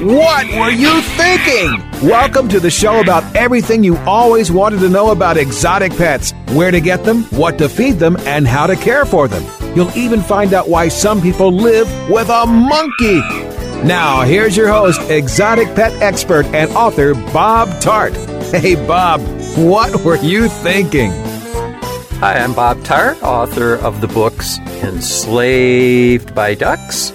What were you thinking? Welcome to the show about everything you always wanted to know about exotic pets where to get them, what to feed them, and how to care for them. You'll even find out why some people live with a monkey. Now, here's your host, exotic pet expert and author Bob Tarte. Hey, Bob, what were you thinking? Hi, I'm Bob Tarte, author of the books Enslaved by Ducks,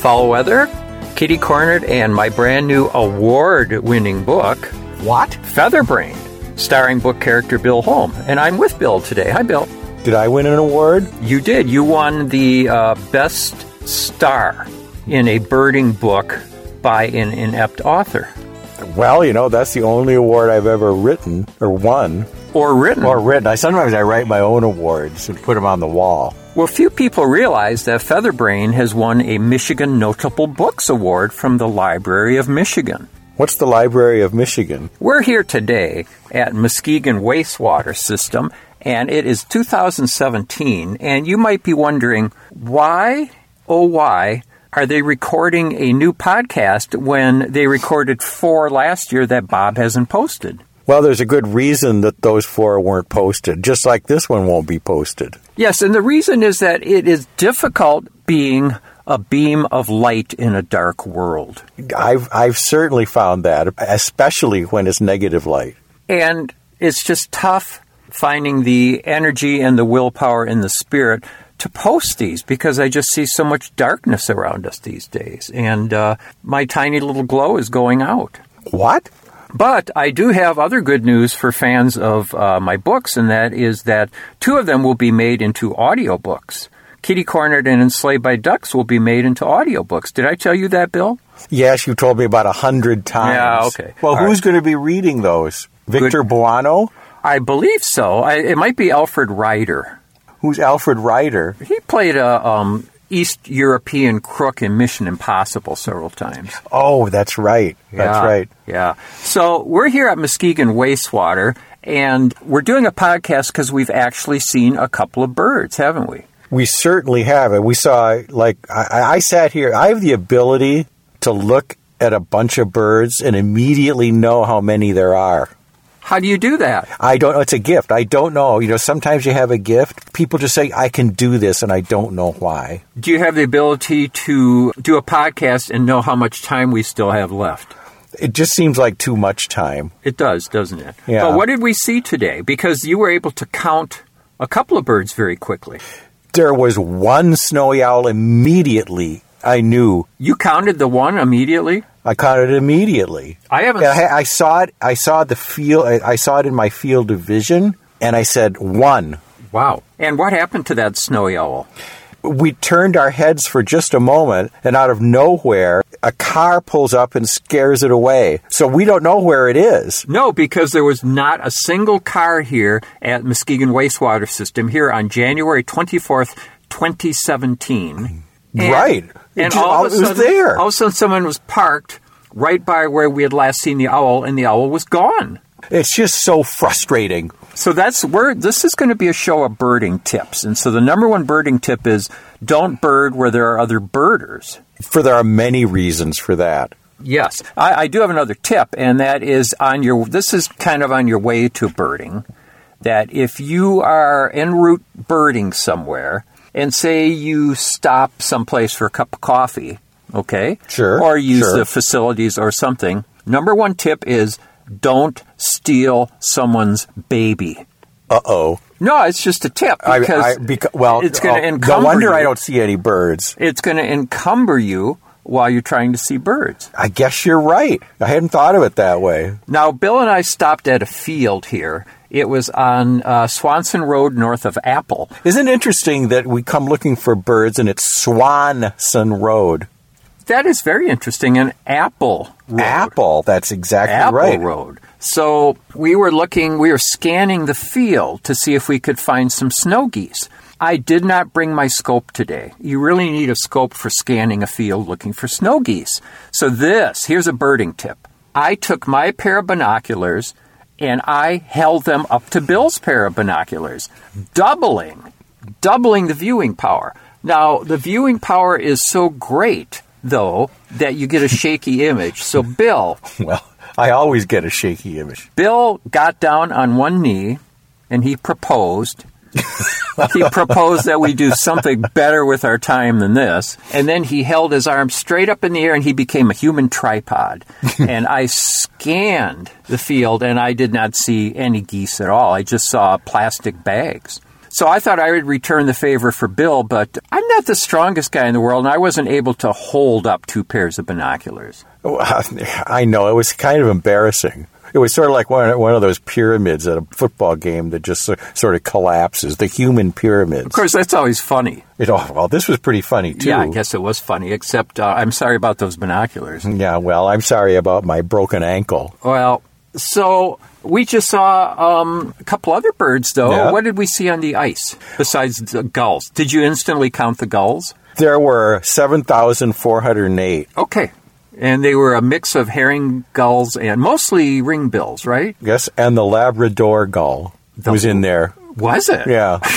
Fowl Weather, Kitty Cornered, and my brand new award winning book, What? Featherbrained, starring book character Bill Holm. And I'm with Bill today. Hi, Bill. Did I win an award? You did. You won the uh, Best Star in a birding book by an inept author. Well, you know, that's the only award I've ever written or won Or written. or written. I sometimes I write my own awards and put them on the wall. Well, few people realize that Featherbrain has won a Michigan Notable Books Award from the Library of Michigan. What's the Library of Michigan? We're here today at Muskegon Wastewater System, and it is 2017. And you might be wondering, why, oh, why are they recording a new podcast when they recorded four last year that Bob hasn't posted? Well, there's a good reason that those four weren't posted, just like this one won't be posted. Yes, and the reason is that it is difficult being a beam of light in a dark world. I've I've certainly found that, especially when it's negative light. And it's just tough finding the energy and the willpower and the spirit to post these because I just see so much darkness around us these days. And uh, my tiny little glow is going out. What? But I do have other good news for fans of uh, my books, and that is that two of them will be made into audiobooks. Kitty Cornered and Enslaved by Ducks will be made into audiobooks. Did I tell you that, Bill? Yes, you told me about a hundred times. Yeah, okay. Well, All who's right. going to be reading those? Victor Good. Buono? I believe so. I, it might be Alfred Ryder. Who's Alfred Ryder? He played a um, East European crook in Mission Impossible several times. Oh, that's right. That's Yeah, right. Yeah. So we're here at Muskegon Wastewater, and we're doing a podcast because we've actually seen a couple of birds, haven't we? We certainly have it. We saw, like, I, I sat here. I have the ability to look at a bunch of birds and immediately know how many there are. How do you do that? I don't know. It's a gift. I don't know. You know, sometimes you have a gift. People just say, I can do this, and I don't know why. Do you have the ability to do a podcast and know how much time we still have left? It just seems like too much time. It does, doesn't it? Yeah. But what did we see today? Because you were able to count a couple of birds very quickly. There was one snowy owl immediately. I knew. You counted the one immediately? I caught it immediately. I haven't. I, I saw it. I saw the field. I, I saw it in my field of vision, and I said one. Wow. And what happened to that snowy owl? We turned our heads for just a moment, and out of nowhere, a car pulls up and scares it away. So we don't know where it is. No, because there was not a single car here at Muskegon Wastewater System here on January 24th, 2017. And- Right. And all of a sudden, there. All of a sudden, someone was parked right by where we had last seen the owl, and the owl was gone. It's just so frustrating. So that's where this is going to be a show of birding tips. And so the number one birding tip is don't bird where there are other birders. For there are many reasons for that. Yes, I, I do have another tip, and that is on your. This is kind of on your way to birding. That if you are en route birding somewhere, and say you stop someplace for a cup of coffee, okay, Sure, or use sure. the facilities or something. Number one tip is don't steal someone's baby. Uh oh. No, it's just a tip because beca- well, it's going to oh, encumber. No wonder you. I don't see any birds. It's going to encumber you while you're trying to see birds. I guess you're right. I hadn't thought of it that way. Now, Bill and I stopped at a field here. It was on uh, Swanson Road north of Apple. Isn't it interesting that we come looking for birds and it's Swanson Road? That is very interesting. An apple road. Apple. That's exactly Apple right. Road. So we were looking, we were scanning the field to see if we could find some snow geese. I did not bring my scope today. You really need a scope for scanning a field looking for snow geese. So this, here's a birding tip. I took my pair of binoculars and I held them up to Bill's pair of binoculars, doubling, doubling the viewing power. Now, the viewing power is so great, though, that you get a shaky image. So, Bill, Well, I always get a shaky image. Bill got down on one knee and he proposed. he proposed that we do something better with our time than this. And then he held his arm straight up in the air and he became a human tripod. and I scanned the field and I did not see any geese at all. I just saw plastic bags. So I thought I would return the favor for Bill, but I'm not the strongest guy in the world and I wasn't able to hold up two pairs of binoculars. I know it was kind of embarrassing. It was sort of like one, one of those pyramids at a football game that just sort of collapses. The human pyramids. Of course, that's always funny. It, oh, well, this was pretty funny too. Yeah, I guess it was funny, except uh, I'm sorry about those binoculars. Yeah, well, I'm sorry about my broken ankle. Well, so we just saw um, a couple other birds, though. Yeah. What did we see on the ice besides the gulls? Did you instantly count the gulls? There were 7,408. Okay. And they were a mix of herring gulls and mostly ringbills, right? Yes, and the Labrador gull The- was in there. Was it? Yeah.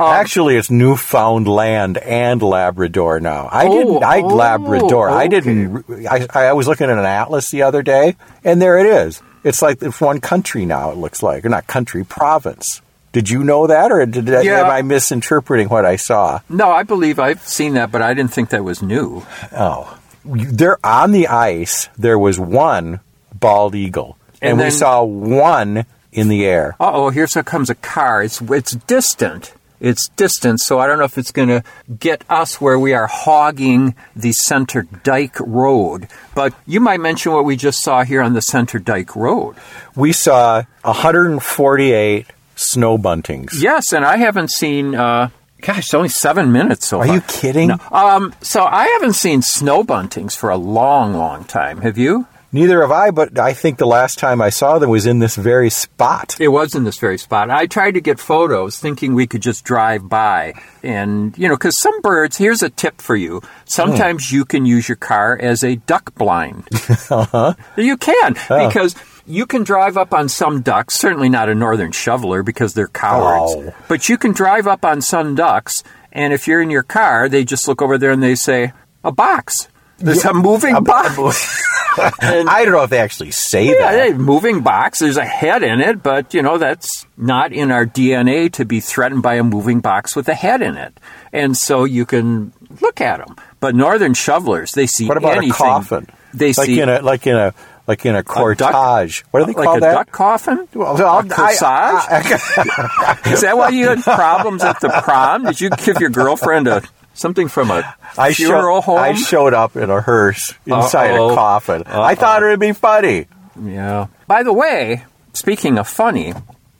Um, Actually, it's Newfoundland and Labrador now. I Oh, didn't. I oh, Labrador. I didn't. I, I was looking at an atlas the other day, and there it is. It's like it's one country now. It looks like, or not country, province. Did you know that, or did Yeah. am I misinterpreting what I saw? No, I believe I've seen that, but I didn't think that was new. Oh, there on the ice there was one bald eagle, and, And we saw one in the air. Oh, here so comes a car. It's it's distant. It's distant, so I don't know if it's going to get us where we are hogging the Center Dike Road. But you might mention what we just saw here on the Center Dike Road. We saw 148 snow buntings. Yes, and I haven't seen. Uh, gosh, it's only seven minutes so Are far. you kidding? No. Um, so I haven't seen snow buntings for a long, long time. Have you? Neither have I, but I think the last time I saw them was in this very spot. It was in this very spot. I tried to get photos thinking we could just drive by. And, you know, because some birds, here's a tip for you. Sometimes you can use your car as a duck blind. uh-huh. You can, because you can drive up on some ducks, certainly not a northern shoveler because they're cowards, Oh. but you can drive up on some ducks, and if you're in your car, they just look over there and they say, a box. There's a moving box. And- I don't know if they actually say yeah, that. moving box. There's a head in it, but you know that's not in our DNA to be threatened by a moving box with a head in it. And so you can look at them. But northern shovelers, they see What about anything. a coffin? They like see in a like in a like in a cortege. what do they like call a that? duck coffin. Well, a corsage. I- Is that why you had problems at the prom? Did you give your girlfriend a something from a I, funeral show- home? I showed up in a hearse inside Uh-oh. a coffin. I thought it would be funny. Yeah. By the way, speaking of funny,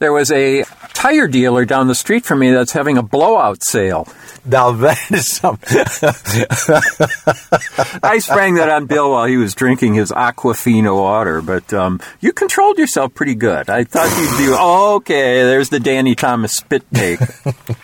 there was a tire dealer down the street from me that's having a blowout sale. Now that is something. I sprang that on Bill while he was drinking his Aquafina water, but um, you controlled yourself pretty good. I thought you'd be okay. There's the Danny Thomas spit take.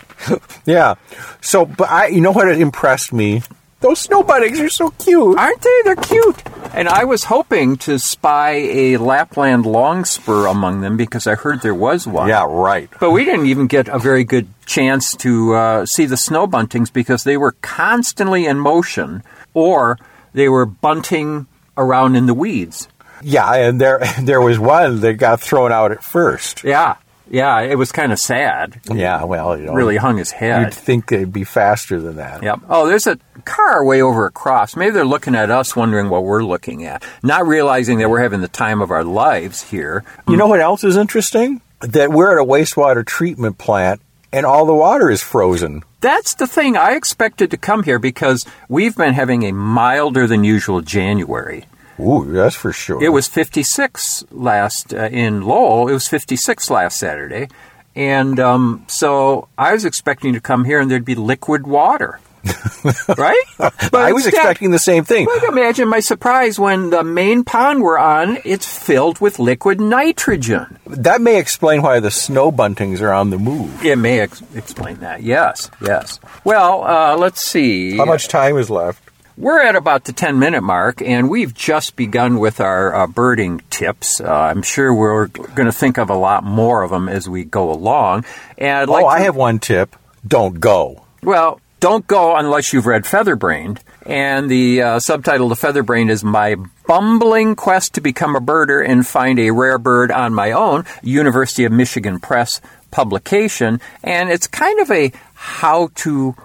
yeah. So, but I, you know what It impressed me? Those snow buntings are so cute. Aren't they? They're cute. And I was hoping to spy a Lapland longspur among them because I heard there was one. Yeah, right. But we didn't even get a very good chance to uh, see the snow buntings because they were constantly in motion or they were bunting around in the weeds. Yeah, and there there was one that got thrown out at first. Yeah, yeah, it was kind of sad. Yeah, well, you know, Really hung his head. You'd think they'd be faster than that. Yep. Oh, there's a car way over across. Maybe they're looking at us, wondering what we're looking at, not realizing that we're having the time of our lives here. You know what else is interesting? That we're at a wastewater treatment plant and all the water is frozen. That's the thing. I expected to come here because we've been having a milder than usual January. Ooh, that's for sure. It was 56 last uh, in Lowell. It was 56 last Saturday, and um, so I was expecting to come here and there'd be liquid water. right? But I was instead- expecting the same thing. But imagine my surprise when the main pond we're on, it's filled with liquid nitrogen. That may explain why the snow buntings are on the move. It may ex- explain that. Yes, yes. Well, uh, let's see. How much time is left? We're at about the 10 minute mark, and we've just begun with our uh, birding tips. Uh, I'm sure we're going to think of a lot more of them as we go along. And I'd like oh, I to- have one tip. Don't go. Well, don't go unless you've read Featherbrained. And the uh, subtitle of Featherbrained is My Bumbling Quest to Become a Birder and Find a Rare Bird on My Own, University of Michigan Press publication. And it's kind of a how to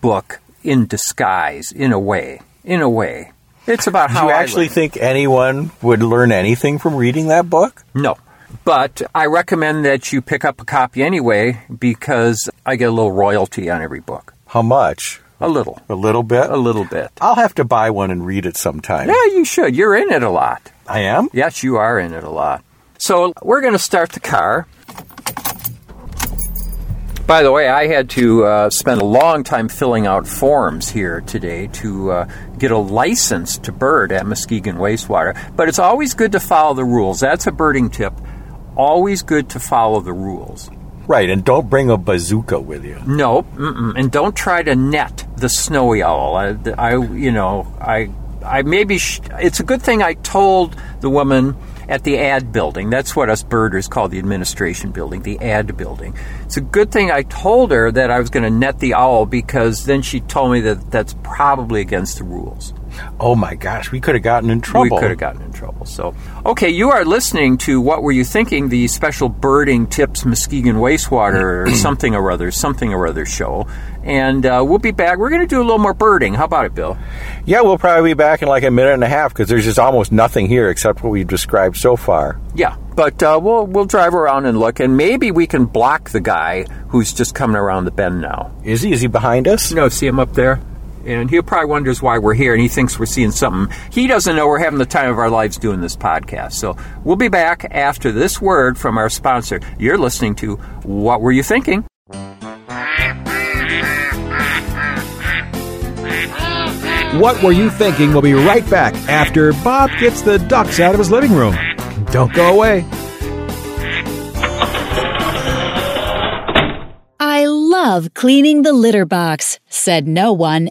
book in disguise, in a way. In a way. It's about how. Do you I actually learned. think anyone would learn anything from reading that book? No. But I recommend that you pick up a copy anyway because I get a little royalty on every book. How much? A little. A little bit? A little bit. I'll have to buy one and read it sometime. Yeah, you should. You're in it a lot. I am? Yes, you are in it a lot. So we're going to start the car. By the way, I had to uh, spend a long time filling out forms here today to uh, get a license to bird at Muskegon Wastewater. But it's always good to follow the rules. That's a birding tip. Always good to follow the rules. Right, and don't bring a bazooka with you. No, mm-mm, and don't try to net the snowy owl. I, I you know, I, I maybe sh- it's a good thing I told the woman at the ad building. That's what us birders call the administration building, the ad building. It's a good thing I told her that I was going to net the owl because then she told me that that's probably against the rules. Oh my gosh, we could have gotten in trouble. We could have gotten in trouble. So, okay, you are listening to What Were You Thinking, the special birding tips Muskegon wastewater or something or other, something or other show. And uh, we'll be back. We're going to do a little more birding. How about it, Bill? Yeah, we'll probably be back in like a minute and a half because there's just almost nothing here except what we've described so far. Yeah, but uh, we'll we'll drive around and look, and maybe we can block the guy who's just coming around the bend now. Is he? Is he behind us? No, see him up there? And he probably wonders why we're here, and he thinks we're seeing something. He doesn't know we're having the time of our lives doing this podcast. So we'll be back after this word from our sponsor. You're listening to What Were You Thinking? What Were You Thinking? We'll be right back after Bob gets the ducks out of his living room. Don't go away. I love cleaning the litter box, said no one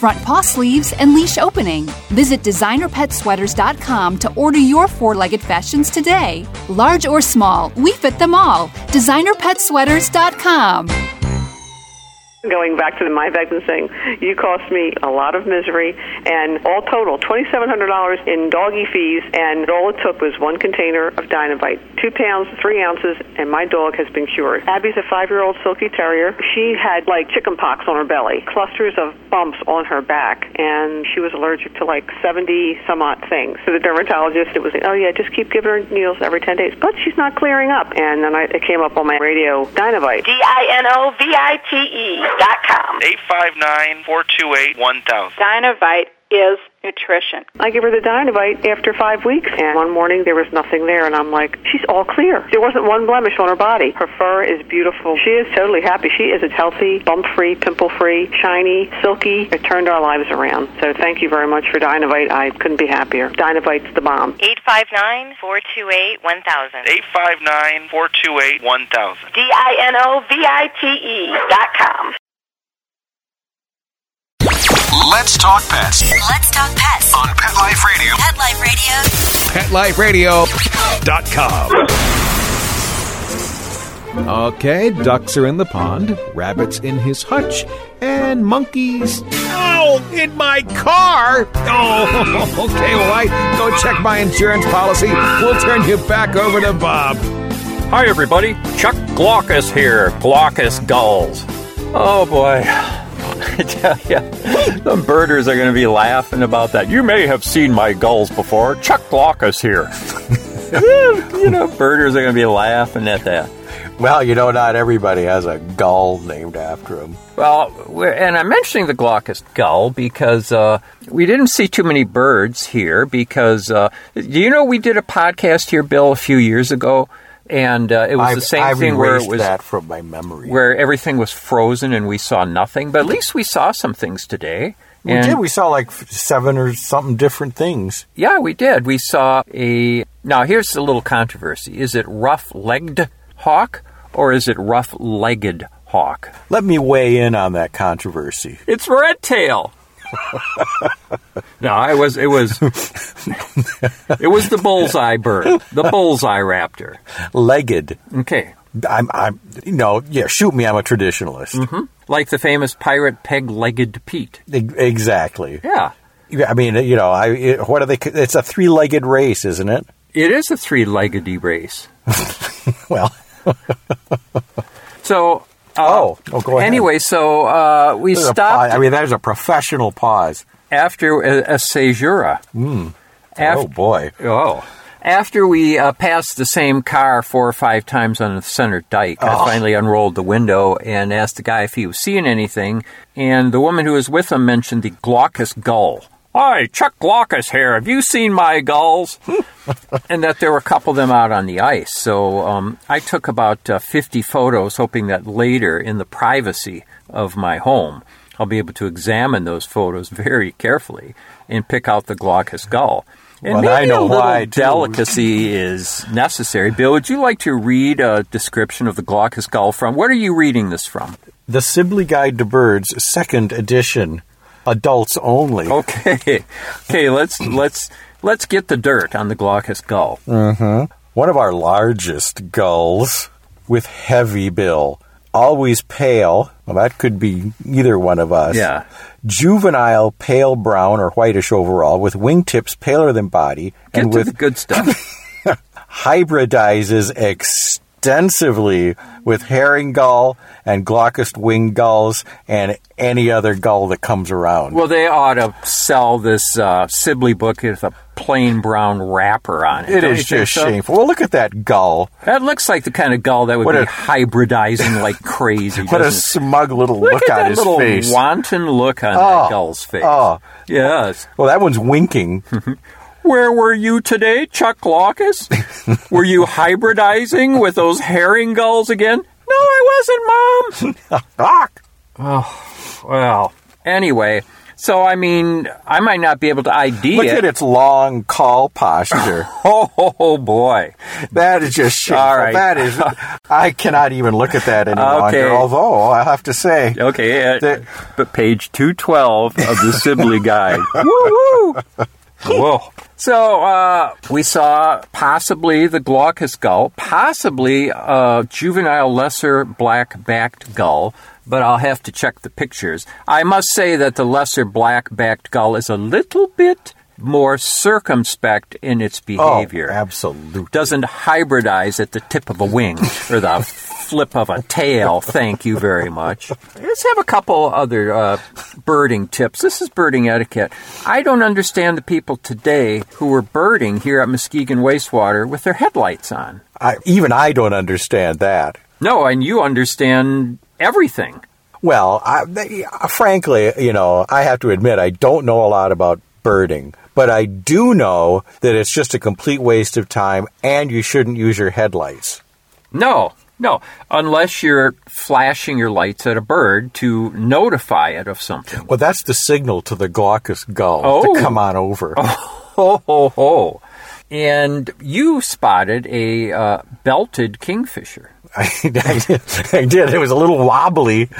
front paw sleeves, and leash opening. Visit designerpetsweaters.com to order your four legged fashions today. Large or small, we fit them all. Designerpetsweaters.com. Going back to the my Beckman thing, you cost me a lot of misery, and all total, twenty-seven hundred dollars in doggy fees, and all it took was one container of Dinovite, two pounds, three ounces, and my dog has been cured. Abby's a five-year-old silky terrier. She had like chicken pox on her belly, clusters of bumps on her back, and she was allergic to like seventy some odd things. So the dermatologist, it was, oh yeah, just keep giving her needles every ten days, but she's not clearing up. And then I, it came up on my radio, Dinovite. D I N O V I T E dot com. 859 428 1000. Dinovite is nutrition. I give her the Dinovite after five weeks, and one morning there was nothing there, and I'm like, she's all clear. There wasn't one blemish on her body. Her fur is beautiful. She is totally happy. She is a healthy, bump-free, pimple-free, shiny, silky. It turned our lives around. So thank you very much for Dinovite. I couldn't be happier. Dinovite's the bomb. 859 428 1000. 859 428 1000. D I N O V I T E dot com. Let's talk pets Let's talk pets. on Pet Life Radio. Pet Life Radio. PetLifeRadio.com. Okay, ducks are in the pond, rabbits in his hutch, and monkeys. Oh, in my car! Oh, okay, well, I go check my insurance policy. We'll turn you back over to Bob. Hi, everybody. Chuck Glaucus here. Glaucus gulls. Oh, boy. I tell you, the birders are going to be laughing about that. You may have seen my gulls before. Chuck Glaucus here. you know, birders are going to be laughing at that. Well, you know, not everybody has a gull named after him. Well, and I'm mentioning the glaucous gull because uh, we didn't see too many birds here. Because uh, do you know we did a podcast here, Bill, a few years ago, and uh, it was I've, the same I've thing where it was that from my memory. where everything was frozen and we saw nothing. But at least we saw some things today. we And- did. We saw like seven or something different things. Yeah, we did. We saw a. Now, here's a little controversy: is it rough-legged hawk or is it rough-legged hawk? Let me weigh in on that controversy. It's red tail. no, I was. It was. it was the bullseye bird, the bullseye raptor. Legged. Okay, I'm. I'm. You know. Yeah. Shoot me. I'm a traditionalist. Mm-hmm. like the famous pirate peg-legged Pete. Exactly. Yeah, I mean, you know, I. It, what are they? It's a three-legged race, isn't it? it is a three-legged race. Well. So. Uh, Oh. Oh, go ahead. Anyway, so uh, we there's stopped. I mean, there's a professional pause. after a, a caesura. oh boy. Oh. After we uh, passed the same car four or five times on the center dike, Oh. I finally unrolled the window and asked the guy if he was seeing anything. And the woman who was with him mentioned the glaucous gull. Hi, Chuck Glaucus here. Have you seen my gulls? and that there were a couple of them out on the ice. So um, I took about uh, 50 photos, hoping that later, in the privacy of my home, I'll be able to examine those photos very carefully and pick out the glaucous gull. And Well, maybe I know a little why, too. delicacy is necessary. Bill, would you like to read a description of the glaucous gull from? What are you reading this from? The Sibley Guide to Birds, second edition, adults only. Okay, okay. Let's let's let's get the dirt on the glaucous gull. Mm-hmm. One of our largest gulls with heavy bill, always pale. Well, that could be either one of us. Yeah. Juvenile, pale brown or whitish overall, with wingtips paler than body, Get and to with the good stuff. hybridizes extensively with herring gull and glaucous winged gulls and any other gull that comes around. well, they ought to sell this uh, Sibley book with a plain brown wrapper on it. it is just so? shameful. Well, look at that gull. That looks like the kind of gull that would What be a- hybridizing like crazy. What a smug little Look, look, on his little face. wanton look on Oh, that gull's face. oh. Yes. Well, that one's winking. Where were you today, Chuck Glaucus? were you hybridizing with those herring gulls again? No, I wasn't, Mom. Ah! well, anyway, so I mean, I might not be able to ID Look it. at its long call posture. Oh, oh, oh, boy. that is just shameful. All right. That is. I cannot even look at that any Okay. longer. Although I have to say, Okay, uh, The- but page 212 of the Sibley Guide. woo! Whoa. So uh, we saw possibly the glaucous gull, possibly a juvenile lesser black-backed gull, but I'll have to check the pictures. I must say that the lesser black-backed gull is a little bit more circumspect in its behavior oh, absolutely. doesn't hybridize at the tip of a wing or the flip of a tail. Thank you very much. Let's have a couple other uh, birding tips. This is birding etiquette. I don't understand the people today who are birding here at Muskegon Wastewater with their headlights on. I, even I don't understand that. No, and you understand everything. Well, I, they, frankly, you know, I have to admit I don't know a lot about birding, but I do know that it's just a complete waste of time, and you shouldn't use your headlights. No, no, unless you're flashing your lights at a bird to notify it of something. Well, that's the signal to the glaucous gull Oh. to come on over. Ho, ho, ho. And you spotted a uh, belted kingfisher. I, did. I did. It was a little wobbly,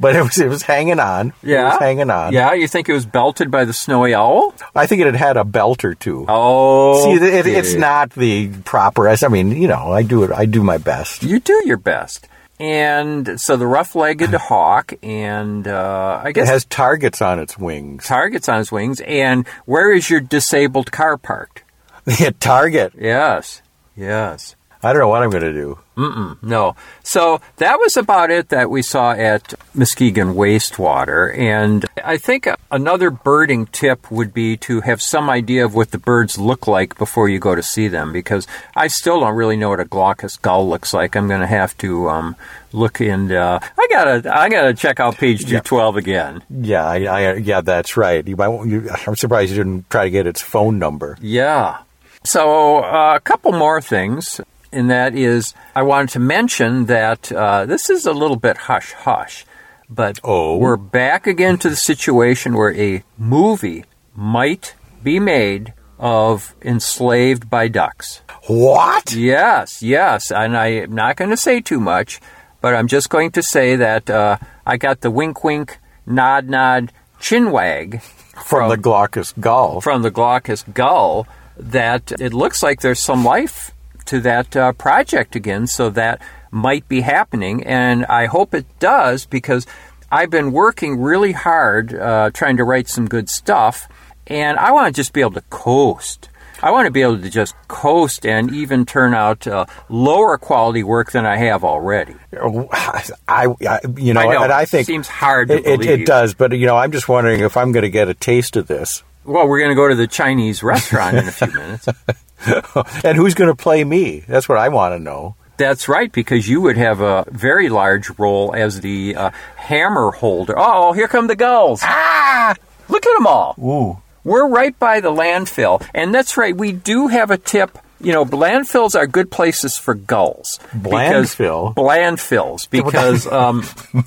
but it was it was hanging on. It Yeah. was hanging on. Yeah, you think it was belted by the snowy owl? I think it had had a belt or two. Oh, See, it, it's not the proper. I mean, you know, I do it. I do my best. You do your best. And so the rough-legged hawk, and uh, I guess It has targets on its wings. targets on its wings. And where is your disabled car parked? The target. Yes, yes. I don't know what I'm going to do. Mm-mm, no. So that was about it that we saw at Muskegon Wastewater. And I think another birding tip would be to have some idea of what the birds look like before you go to see them, because I still don't really know what a glaucous gull looks like. I'm going to have to um, look in. Uh, I gotta, I gotta check out page 212 again. Yeah, I, I, yeah, that's right. You might. You, I'm surprised you didn't try to get its phone number. Yeah. So uh, a couple more things, and that is I wanted to mention that uh, this is a little bit hush hush, but Oh. we're back again to the situation where a movie might be made of enslaved by ducks. What? Yes, yes, and I'm not going to say too much, but I'm just going to say that uh, I got the wink wink, nod nod, chin wag From, the glaucous gull. from the glaucous gull that it looks like there's some life to that uh, project again, so that might be happening, and I hope it does because I've been working really hard uh, trying to write some good stuff, and I want to just be able to coast. I want to be able to just coast and even turn out uh, lower quality work than I have already. I, I, you know, I know, and I think seems hard to it, it does, but you know, I'm just wondering if I'm going to get a taste of this, Well, we're going to go to the Chinese restaurant in a few minutes. and who's going to play me? That's what I want to know. That's right, because you would have a very large role as the uh, hammer holder. Oh, here come the gulls. Ah! Look at them all. Ooh, We're right by the landfill. And that's right, we do have a tip. You know, landfills are good places for gulls. Blandfill? Landfills, because um,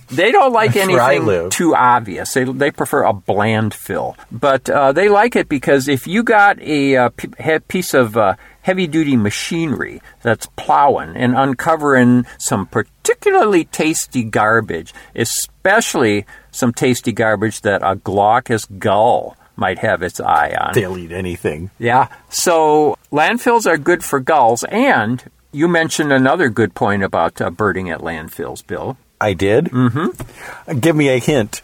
they don't like That's where I anything too obvious. They, they prefer a bland fill. But uh, they like it because if you got a uh, p- he- piece of uh, heavy duty machinery that's plowing and uncovering some particularly tasty garbage, especially some tasty garbage that a glaucous gull might have its eye on. they'll eat anything. Yeah. So landfills are good for gulls. And you mentioned another good point about uh, birding at landfills, Bill. I did. Mm-hmm. Give me a hint.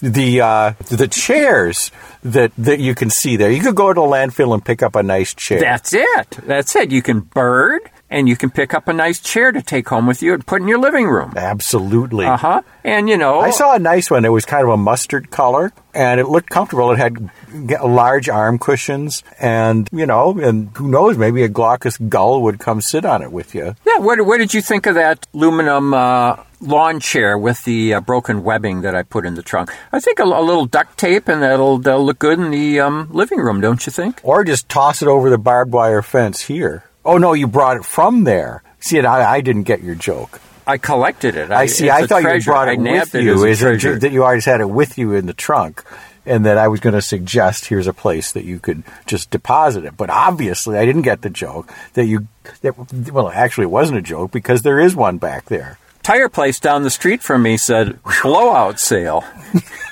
The uh, the chairs that that you can see there. You could go to a landfill and pick up a nice chair. That's it. That's it. You can bird and you can pick up a nice chair to take home with you and put in your living room. Absolutely. Uh huh. And you know, I saw a nice one. It was kind of a mustard color, and it looked comfortable. It had large arm cushions, and you know, and who knows, maybe a glaucous gull would come sit on it with you. yeah. What, what did you think of that aluminum uh, lawn chair with the uh, broken webbing that I put in the trunk? I think a, a little duct tape and that'll, that'll look good in the um, living room, don't you think? Or just toss it over the barbed wire fence here. Oh no, you brought it from there. See, I, I didn't get your joke. I collected it. I see. it's I thought you brought it with it you. a Is it that you always had it with you in the trunk, and that I was going to suggest here's a place that you could just deposit it. But obviously, I didn't get the joke that you. That, well, actually, it wasn't a joke because there is one back there. tire place down the street from me said blowout sale.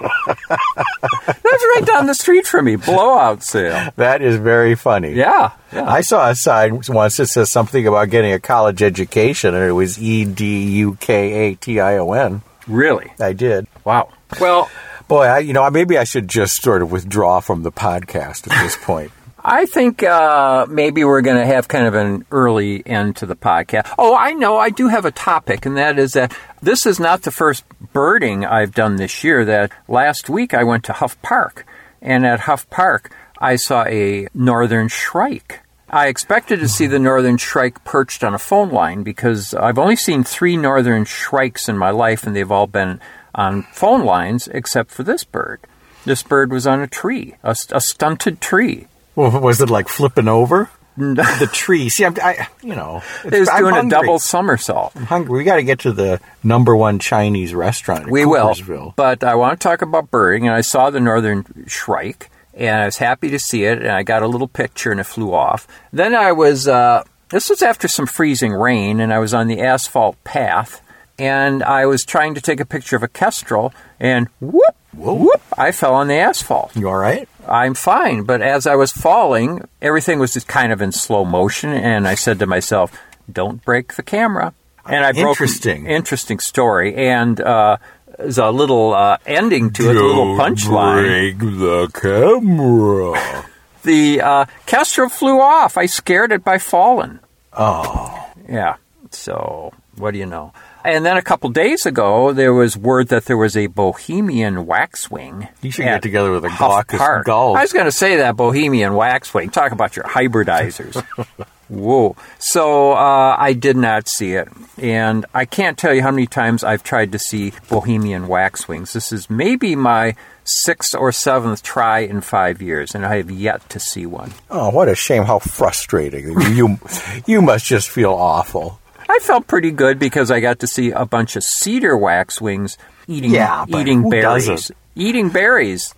That's right down the street from me, blowout sale. That is very funny. Yeah, yeah. I saw a sign once that says something about getting a college education, and it was E D U K A T I O N. really? I did. Wow. Well, Boy, I, you know, maybe I should just sort of withdraw from the podcast at this point. I think uh, maybe we're going to have kind of an early end to the podcast. Oh, I know. I do have a topic, and that is that this is not the first birding I've done this year. That last week I went to Huff Park, and at Huff Park I saw a northern shrike. I expected to see the northern shrike perched on a phone line because I've only seen three northern shrikes in my life, and they've all been on phone lines except for this bird. This bird was on a tree, a, a stunted tree. Well, was it like flipping over the tree? See, I'm, I, you know, It was I'm doing a double somersault. I'm hungry. We got to get to the number one Chinese restaurant. In We will, but I want to talk about birding, and I saw the northern shrike, and I was happy to see it, and I got a little picture, and it flew off. Then I was uh, this was after some freezing rain, and I was on the asphalt path, and I was trying to take a picture of a kestrel, and whoop, whoop, I fell on the asphalt. You all right? I'm fine, but as I was falling, everything was just kind of in slow motion, and I said to myself, "Don't break the camera." And I broke Interesting. interesting story, and uh, there's a little uh, ending to it, a little punchline. Break the camera. The uh, kestrel flew off. I scared it by falling. Oh, Yeah. So what do you know? And then a couple days ago, there was word that there was a Bohemian waxwing. You should at get together with a Huff Glaucus Park. gull. I was going to say that Bohemian waxwing. Talk about your hybridizers. Whoa. So uh, I did not see it. And I can't tell you how many times I've tried to see Bohemian waxwings. This is maybe my sixth or seventh try in five years, and I have yet to see one. oh, what a shame! How frustrating! you, you must just feel awful. I felt pretty good because I got to see a bunch of cedar waxwings eating Yeah, eating berries. doesn't? Eating berries.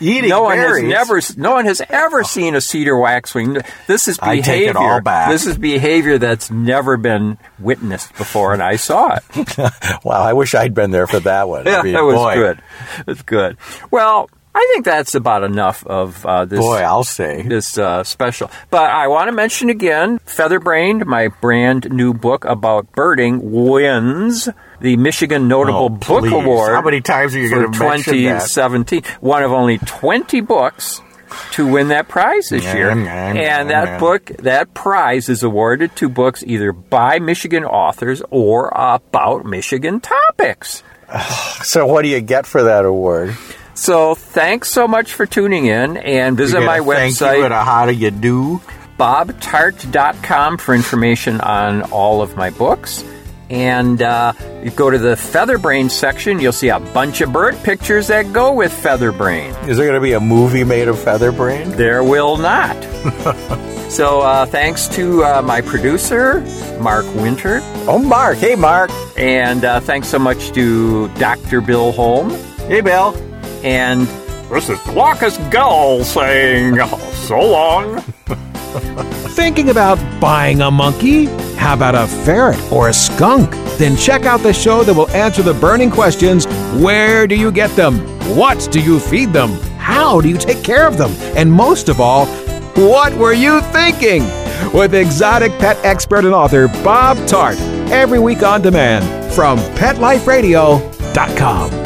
Eating no berries? one has never no one has ever oh. seen a cedar waxwing. This is I behavior. take it all back. This is behavior that's never been witnessed before, and I saw it. Wow, I wish I'd been there for that one. yeah, I mean, that was boy, good. It's good. Well, I think that's about enough of uh, this. Boy, I'll say. this uh, special. But I want to mention again Featherbrained, my brand new book about birding, wins the Michigan Notable Oh, Book please. Award. How many times are you going to mention that? 2017? One of only 20 books to win that prize this year. and that book, that prize is awarded to books either by Michigan authors or about Michigan topics. So, what do you get for that award? So thanks so much for tuning in and visit my a Thank website. you and a how do you do? bobtarte.com for information on all of my books. And uh, you go to the Featherbrain section, you'll see a bunch of bird pictures that go with Featherbrain. Is there going to be a movie made of Featherbrain? There will not. so uh, thanks to uh, my producer, Mark Winter. Oh, Mark. Hey, Mark. And uh, thanks so much to Dr. Bill Holm. Hey, Bill. And this is Glaucus Gull saying so long. Thinking about buying a monkey? How about a ferret or a skunk? Then check out the show that will answer the burning questions Where do you get them? What do you feed them? How do you take care of them? And most of all, what were you thinking? With exotic pet expert and author Bob Tarte, every week on demand from PetLifeRadio.com.